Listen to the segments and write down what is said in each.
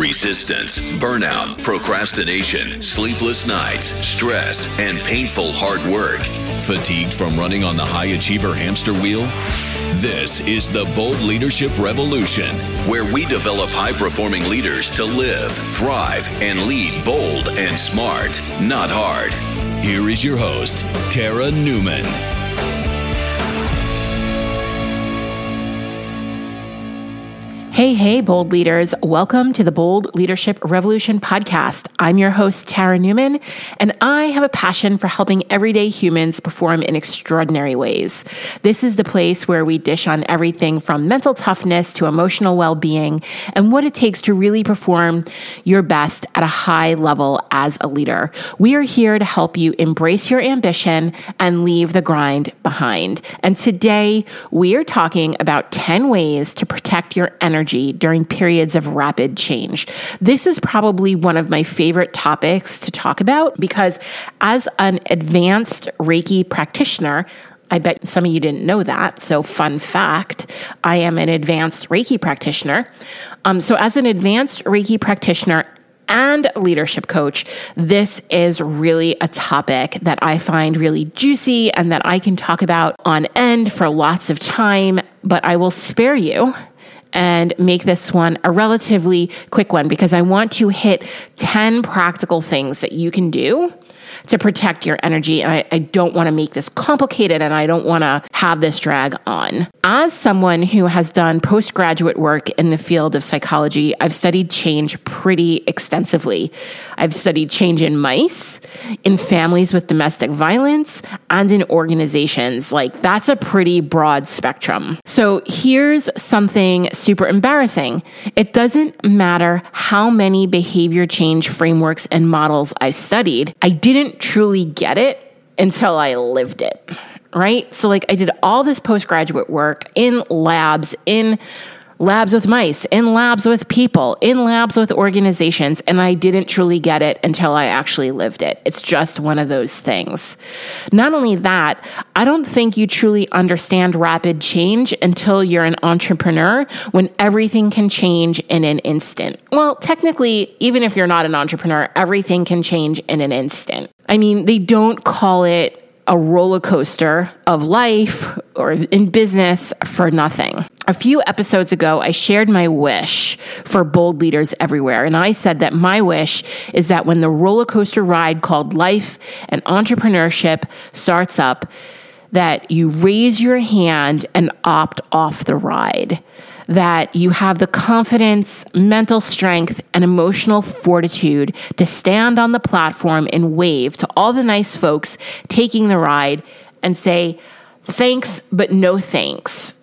Resistance, burnout, procrastination, sleepless nights, stress, and painful hard work. Fatigued from running on the high achiever hamster wheel? This is the Bold Leadership Revolution, where we develop high performing leaders to live, thrive, and lead bold and smart, not hard. Here is your host, Tara Newman. Hey, hey, bold leaders. Welcome to the Bold Leadership Revolution podcast. I'm your host, Tara Newman, and I have a passion for helping everyday humans perform in extraordinary ways. This is the place where we dish on everything from mental toughness to emotional well being and what it takes to really perform your best at a high level as a leader. We are here to help you embrace your ambition and leave the grind behind. And today we are talking about 10 ways to protect your energy energy during periods of rapid change. This is probably one of my favorite topics to talk about because as an advanced Reiki practitioner, I bet some of you didn't know that. So, fun fact I am an advanced Reiki practitioner. Um, so, as an advanced Reiki practitioner, and leadership coach, this is really a topic that I find really juicy and that I can talk about on end for lots of time, but I will spare you and make this one a relatively quick one because I want to hit 10 practical things that you can do to protect your energy. And I, I don't want to make this complicated and I don't want to have this drag on. As someone who has done postgraduate work in the field of psychology, I've studied change pretty extensively. I've studied change in mice, in families with domestic violence, and in organizations. Like that's a pretty broad spectrum. So here's something super embarrassing. It doesn't matter how many behavior change frameworks and models I've studied. I didn't didn't truly get it until I lived it, right? So, like, I did all this postgraduate work in labs, in labs with mice, in labs with people, in labs with organizations, and I didn't truly get it until I actually lived it. It's just one of those things. Not only that, I don't think you truly understand rapid change until you're an entrepreneur when everything can change in an instant. Well, technically, even if you're not an entrepreneur, everything can change in an instant. I mean, they don't call it a roller coaster of life or in business for nothing. A few episodes ago, I shared my wish for bold leaders everywhere. And I said that my wish is that when the roller coaster ride called life and entrepreneurship starts up, that you raise your hand and opt off the ride that you have the confidence, mental strength, and emotional fortitude to stand on the platform and wave to all the nice folks taking the ride and say, thanks, but no thanks.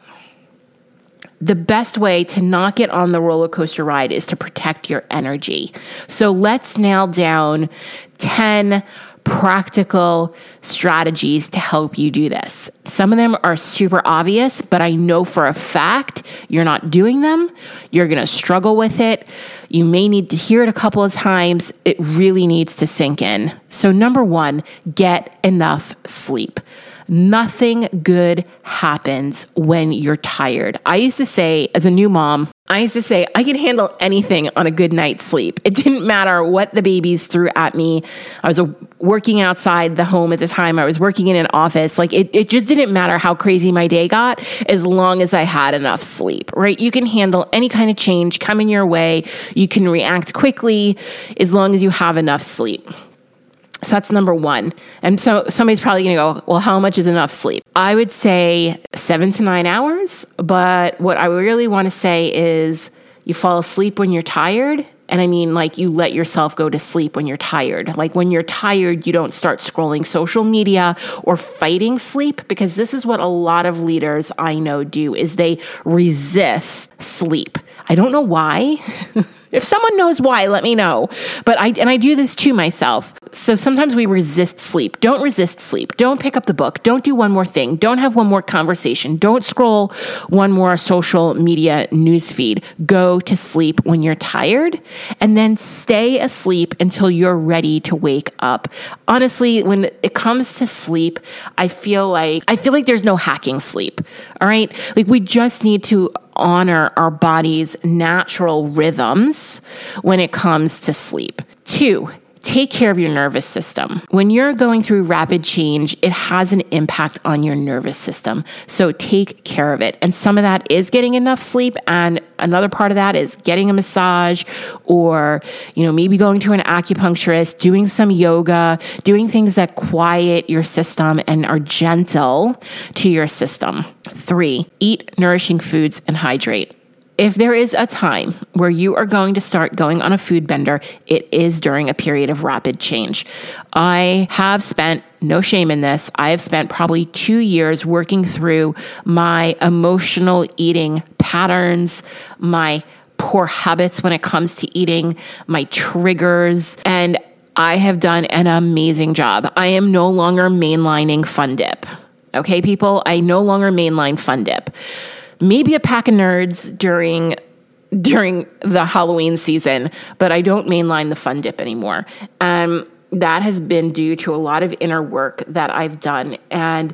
The best way to not get on the roller coaster ride is to protect your energy. So let's nail down 10 practical strategies to help you do this. Some of them are super obvious, but I know for a fact you're not doing them. You're going to struggle with it. You may need to hear it a couple of times. It really needs to sink in. So, number one, get enough sleep. Nothing good happens when you're tired. I used to say, as a new mom, I used to say, I can handle anything on a good night's sleep. It didn't matter what the babies threw at me. I was uh, working outside the home at the time. I was working in an office. Like it, it just didn't matter how crazy my day got as long as I had enough sleep, right? You can handle any kind of change coming your way. You can react quickly as long as you have enough sleep. So that's number one. And so somebody's probably going to go, well, how much is enough sleep? I would say seven to nine hours. But what I really want to say is you fall asleep when you're tired. And I mean, like, you let yourself go to sleep when you're tired. Like, when you're tired, you don't start scrolling social media or fighting sleep because this is what a lot of leaders I know do is they resist sleep. I don't know why. If someone knows why, let me know. But I and I do this to myself. So sometimes we resist sleep. Don't resist sleep. Don't pick up the book. Don't do one more thing. Don't have one more conversation. Don't scroll one more social media news feed. Go to sleep when you're tired and then stay asleep until you're ready to wake up. Honestly, when it comes to sleep, I feel like I feel like there's no hacking sleep. All right. Like we just need to honor our body's natural rhythms when it comes to sleep. Two, take care of your nervous system. When you're going through rapid change, it has an impact on your nervous system. So take care of it. And some of that is getting enough sleep and another part of that is getting a massage or, you know, maybe going to an acupuncturist, doing some yoga, doing things that quiet your system and are gentle to your system. 3. Eat nourishing foods and hydrate if there is a time where you are going to start going on a food bender, it is during a period of rapid change. I have spent, no shame in this, I have spent probably two years working through my emotional eating patterns, my poor habits when it comes to eating, my triggers, and I have done an amazing job. I am no longer mainlining Fun Dip. Okay, people, I no longer mainline Fun Dip maybe a pack of nerds during during the Halloween season, but I don't mainline the fun dip anymore. Um, that has been due to a lot of inner work that I've done, and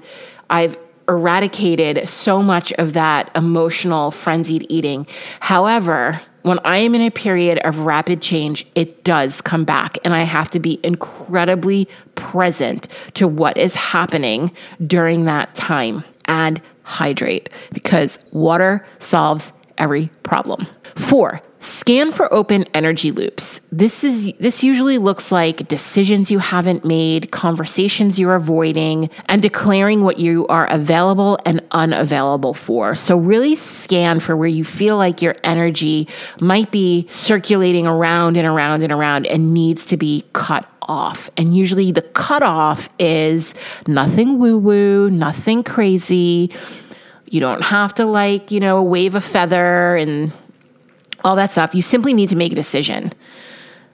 I've eradicated so much of that emotional frenzied eating. However, when I am in a period of rapid change, it does come back, and I have to be incredibly present to what is happening during that time and hydrate because water solves every problem. Four, scan for open energy loops. This is this usually looks like decisions you haven't made, conversations you're avoiding, and declaring what you are available and unavailable for. So really scan for where you feel like your energy might be circulating around and around and around and needs to be cut off. And usually the cutoff is nothing woo woo, nothing crazy. You don't have to like, you know, wave a feather and all that stuff. You simply need to make a decision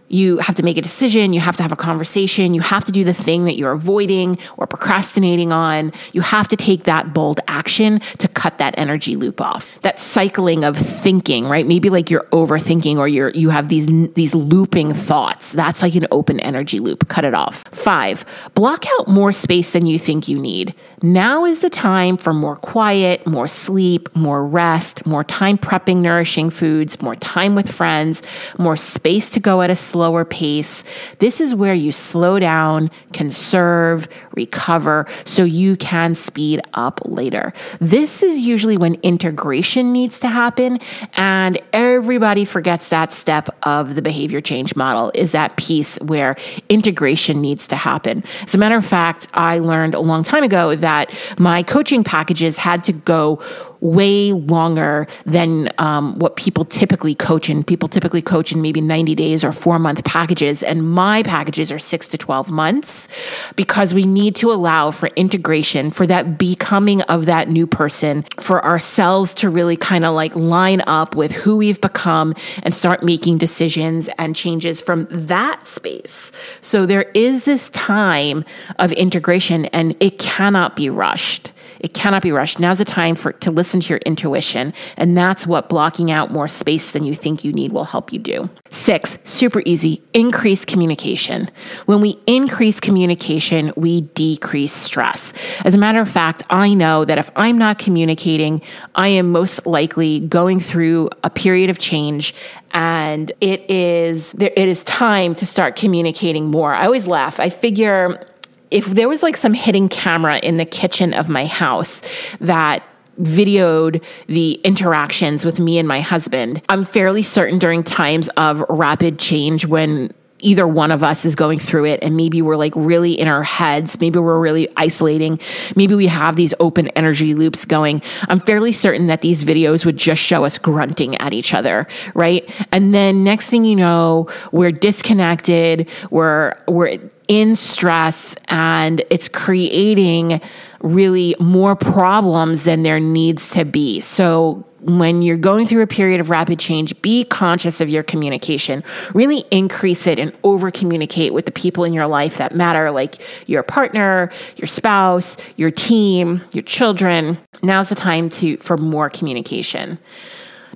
you have to make a decision, you have to have a conversation, you have to do the thing that you're avoiding or procrastinating on. You have to take that bold action to cut that energy loop off. That cycling of thinking, right? Maybe like you're overthinking or you're you have these these looping thoughts. That's like an open energy loop. Cut it off. 5. Block out more space than you think you need. Now is the time for more quiet, more sleep, more rest, more time prepping nourishing foods, more time with friends, more space to go at a slower pace. This is where you slow down, conserve, recover, so you can speed up later. This is usually when integration needs to happen, and everybody forgets that step of the behavior change model is that piece where integration needs to happen. As a matter of fact, I learned a long time ago that my coaching packages had to go way longer than um, what people typically coach in. People typically coach in maybe 90 days or four month packages, and my packages are six to 12 months because we need to allow for integration, for that becoming of that new person, for ourselves to really kind of like line up with who we've become and start making decisions and changes from that space. So there is this time of integration and it cannot be rushed. It cannot be rushed. Now's the time for to listen to your intuition, and that's what blocking out more space than you think you need will help you do. 6, super easy, increase communication. When we increase communication, we decrease stress. As a matter of fact, I know that if I'm not communicating, I am most likely going through a period of change and it is it is time to start communicating more. I always laugh. I figure if there was like some hidden camera in the kitchen of my house that videoed the interactions with me and my husband. I'm fairly certain during times of rapid change when either one of us is going through it and maybe we're like really in our heads maybe we're really isolating maybe we have these open energy loops going i'm fairly certain that these videos would just show us grunting at each other right and then next thing you know we're disconnected we're we're in stress and it's creating really more problems than there needs to be. So when you're going through a period of rapid change, be conscious of your communication. Really increase it and over communicate with the people in your life that matter, like your partner, your spouse, your team, your children. Now's the time to for more communication.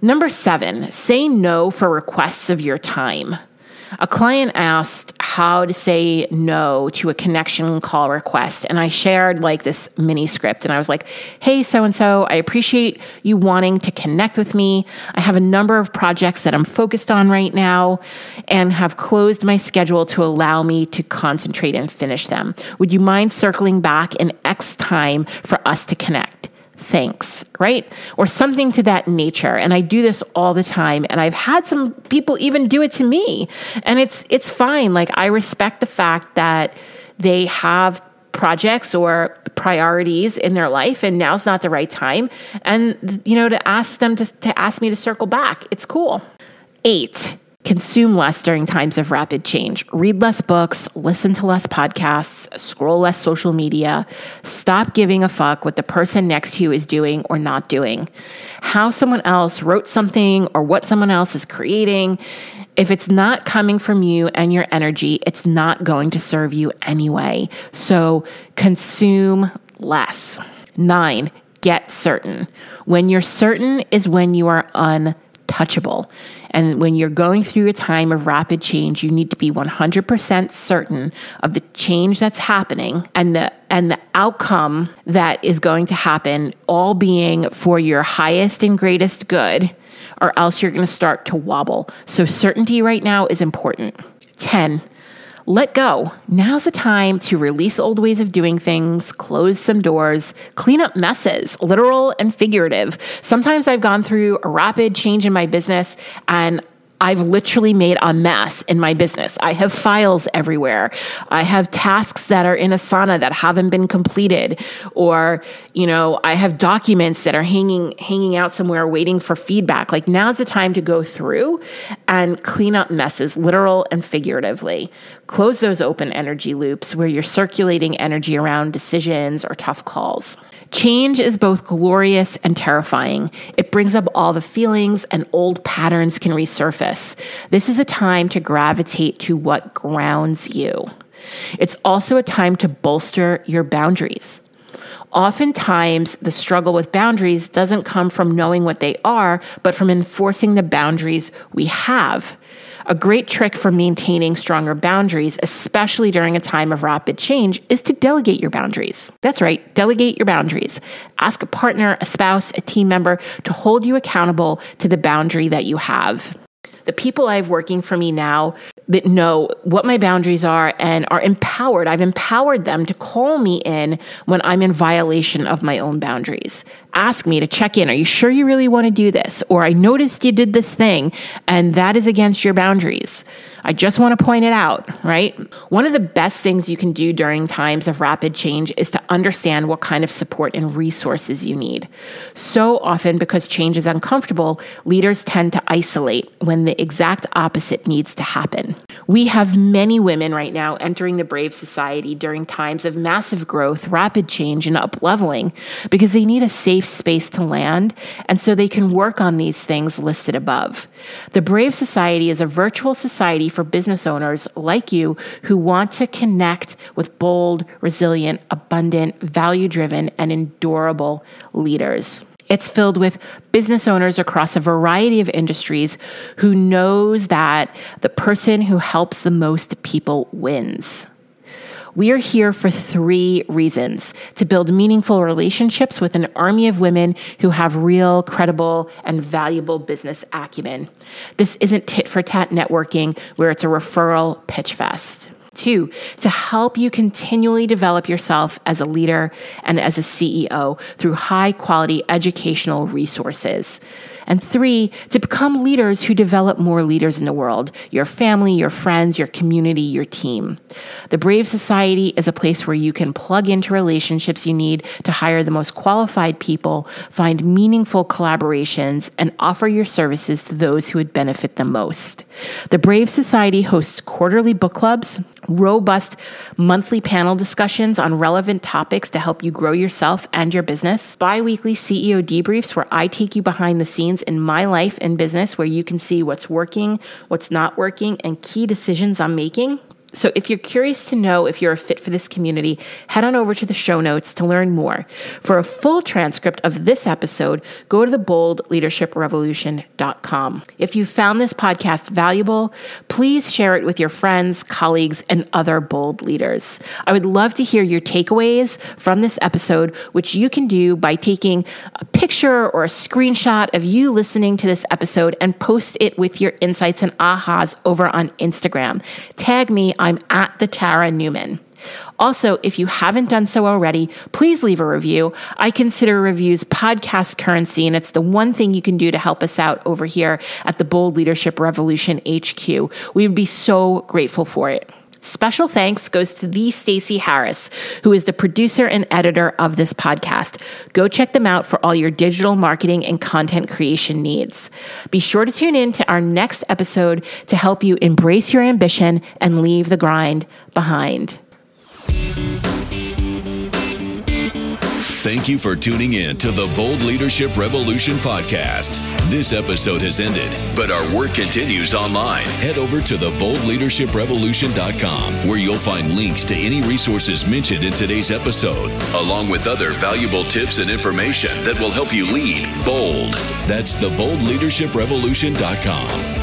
Number seven, say no for requests of your time. A client asked how to say no to a connection call request. And I shared like this mini script and I was like, Hey, so and so, I appreciate you wanting to connect with me. I have a number of projects that I'm focused on right now and have closed my schedule to allow me to concentrate and finish them. Would you mind circling back in X time for us to connect? Thanks, right? Or something to that nature. And I do this all the time and I've had some people even do it to me. And it's it's fine. Like I respect the fact that they have projects or priorities in their life and now's not the right time and you know to ask them to, to ask me to circle back it's cool eight Consume less during times of rapid change. Read less books, listen to less podcasts, scroll less social media. Stop giving a fuck what the person next to you is doing or not doing. How someone else wrote something or what someone else is creating. If it's not coming from you and your energy, it's not going to serve you anyway. So consume less. Nine, get certain. When you're certain is when you are untouchable. And when you're going through a time of rapid change, you need to be 100% certain of the change that's happening and the and the outcome that is going to happen all being for your highest and greatest good or else you're going to start to wobble. So certainty right now is important. 10 let go. Now's the time to release old ways of doing things, close some doors, clean up messes, literal and figurative. Sometimes I've gone through a rapid change in my business and I've literally made a mess in my business. I have files everywhere. I have tasks that are in Asana that haven't been completed or, you know, I have documents that are hanging hanging out somewhere waiting for feedback. Like now's the time to go through and clean up messes, literal and figuratively. Close those open energy loops where you're circulating energy around decisions or tough calls. Change is both glorious and terrifying. It brings up all the feelings, and old patterns can resurface. This is a time to gravitate to what grounds you. It's also a time to bolster your boundaries. Oftentimes, the struggle with boundaries doesn't come from knowing what they are, but from enforcing the boundaries we have. A great trick for maintaining stronger boundaries, especially during a time of rapid change, is to delegate your boundaries. That's right, delegate your boundaries. Ask a partner, a spouse, a team member to hold you accountable to the boundary that you have. The people I have working for me now that know what my boundaries are and are empowered. I've empowered them to call me in when I'm in violation of my own boundaries. Ask me to check in. Are you sure you really want to do this? Or I noticed you did this thing and that is against your boundaries. I just want to point it out, right? One of the best things you can do during times of rapid change is to understand what kind of support and resources you need. So often, because change is uncomfortable, leaders tend to isolate when the exact opposite needs to happen. We have many women right now entering the Brave Society during times of massive growth, rapid change, and up leveling because they need a safe space to land, and so they can work on these things listed above. The Brave Society is a virtual society for business owners like you who want to connect with bold, resilient, abundant, value driven, and endurable leaders. It's filled with business owners across a variety of industries who knows that the person who helps the most people wins. We are here for three reasons to build meaningful relationships with an army of women who have real, credible, and valuable business acumen. This isn't tit for tat networking where it's a referral pitch fest. Two, to help you continually develop yourself as a leader and as a CEO through high quality educational resources. And three, to become leaders who develop more leaders in the world your family, your friends, your community, your team. The Brave Society is a place where you can plug into relationships you need to hire the most qualified people, find meaningful collaborations, and offer your services to those who would benefit the most. The Brave Society hosts quarterly book clubs robust monthly panel discussions on relevant topics to help you grow yourself and your business, bi weekly CEO debriefs where I take you behind the scenes in my life and business where you can see what's working, what's not working, and key decisions I'm making So if you're curious to know if you're a fit for this community, head on over to the show notes to learn more. For a full transcript of this episode, go to theboldleadershiprevolution.com. If you found this podcast valuable, please share it with your friends, colleagues, and other bold leaders. I would love to hear your takeaways from this episode, which you can do by taking a picture or a screenshot of you listening to this episode and post it with your insights and ahas over on Instagram. Tag me, I'm at the Tara Newman. Also, if you haven't done so already, please leave a review. I consider reviews podcast currency, and it's the one thing you can do to help us out over here at the Bold Leadership Revolution HQ. We would be so grateful for it. Special thanks goes to the Stacey Harris, who is the producer and editor of this podcast. Go check them out for all your digital marketing and content creation needs. Be sure to tune in to our next episode to help you embrace your ambition and leave the grind behind. Thank you for tuning in to the Bold Leadership Revolution podcast. This episode has ended, but our work continues online. Head over to theboldleadershiprevolution.com where you'll find links to any resources mentioned in today's episode, along with other valuable tips and information that will help you lead bold. That's theboldleadershiprevolution.com.